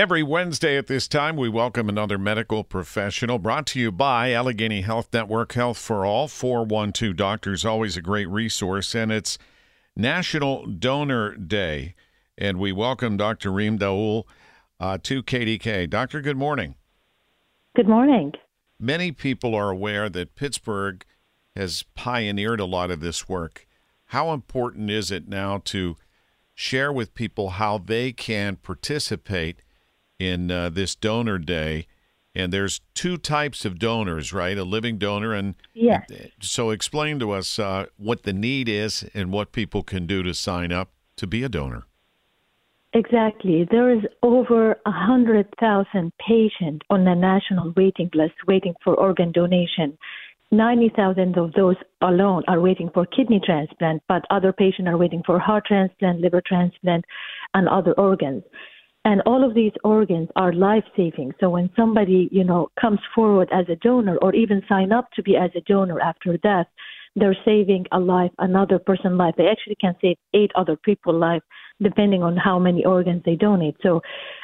Every Wednesday at this time, we welcome another medical professional brought to you by Allegheny Health Network Health for All. 412 Doctors, always a great resource, and it's National Donor Day. And we welcome Dr. Reem Daloul uh, to KDK. Doctor, good morning. Good morning. Many people are aware that Pittsburgh has pioneered a lot of this work. How important is it now to share with people how they can participate in uh, this donor day? And there's two types of donors, right? A living donor and yes. So explain to us uh, what the need is and what people can do to sign up to be a donor. Exactly. There is over a hundred thousand patients on the national waiting list waiting for organ donation. 90,000 of those alone are waiting for kidney transplant, but other patients are waiting for heart transplant, liver transplant, and other organs. And all of these organs are life saving. So when somebody, you know, comes forward as a donor or even sign up to be as a donor after death, they're saving a life, another person's life. They actually can save eight other people's life depending on how many organs they donate. So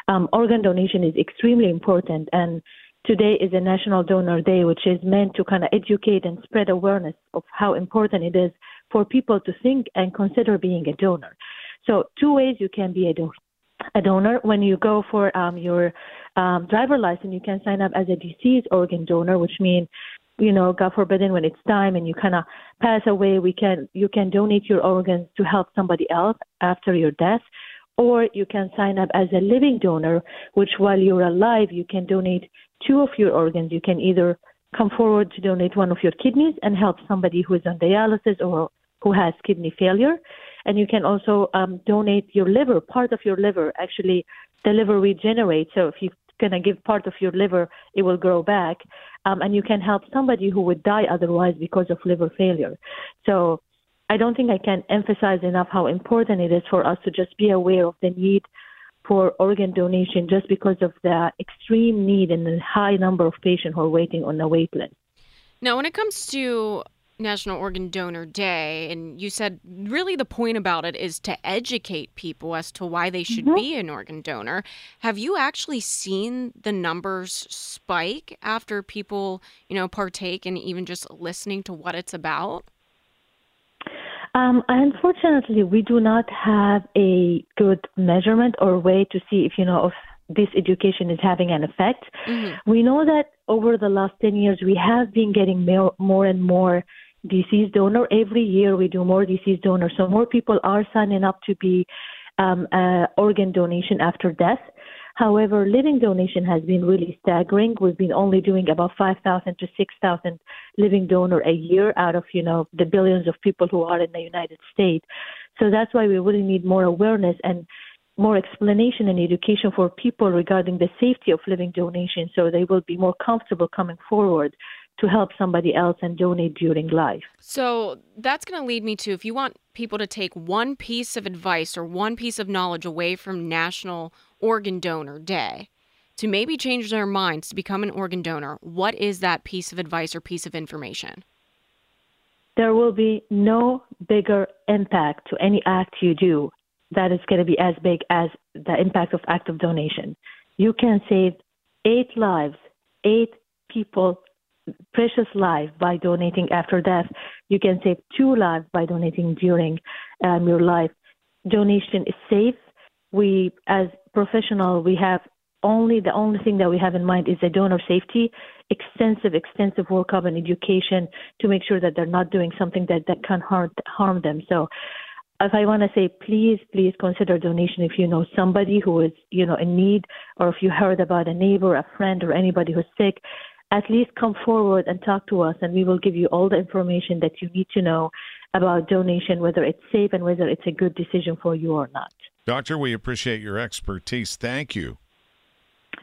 um, organ donation is extremely important. And today is a National Donor Day, which is meant to kind of educate and spread awareness of how important it is for people to think and consider being a donor. So two ways you can be a donor a donor. When you go for um, your um, driver license, you can sign up as a deceased organ donor, which means, you know, God forbidden, when it's time and you kind of pass away, we can you can donate your organs to help somebody else after your death, or you can sign up as a living donor, which while you're alive, you can donate two of your organs. You can either come forward to donate one of your kidneys and help somebody who is on dialysis or who has kidney failure and you can also um, donate your liver, part of your liver. Actually, the liver regenerates. So if you're going to give part of your liver, it will grow back. Um, and you can help somebody who would die otherwise because of liver failure. So I don't think I can emphasize enough how important it is for us to just be aware of the need for organ donation just because of the extreme need and the high number of patients who are waiting on the wait list. Now, when it comes to National Organ Donor Day, and you said really the point about it is to educate people as to why they should mm-hmm. be an organ donor. Have you actually seen the numbers spike after people, you know, partake and even just listening to what it's about? Um, unfortunately, we do not have a good measurement or way to see if you know if this education is having an effect. Mm-hmm. We know that over the last 10 years, we have been getting more, more and more deceased donor. Every year we do more deceased donors, so more people are signing up to be um, uh, organ donation after death. However, living donation has been really staggering. We've been only doing about 5,000 to 6,000 living donor a year out of, you know, the billions of people who are in the United States. So that's why we really need more awareness and more explanation and education for people regarding the safety of living donation so they will be more comfortable coming forward to help somebody else and donate during life. So that's going to lead me to if you want people to take one piece of advice or one piece of knowledge away from National Organ Donor Day to maybe change their minds to become an organ donor, what is that piece of advice or piece of information? There will be no bigger impact to any act you do that is going to be as big as the impact of act of donation. You can save eight lives, eight people precious life by donating after death. You can save two lives by donating during um, your life. Donation is safe. We, as professional, we have only the only thing that we have in mind is the donor safety, extensive, extensive workup and education to make sure that they're not doing something that, that can harm harm them. So if I want to say, please, please consider donation if you know somebody who is, you know, in need, or if you heard about a neighbor, a friend, or anybody who's sick, at least come forward and talk to us, and we will give you all the information that you need to know about donation, whether it's safe and whether it's a good decision for you or not. Doctor, we appreciate your expertise. Thank you.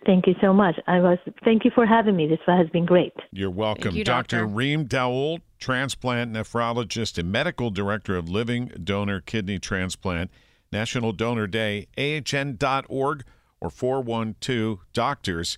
Thank you so much. I was thank you for having me. This has been great. You're welcome. you, Dr. doctor. Reem Daloul, transplant nephrologist and medical director of Living Donor Kidney Transplant. National Donor Day, ahn.org or 412 Doctors,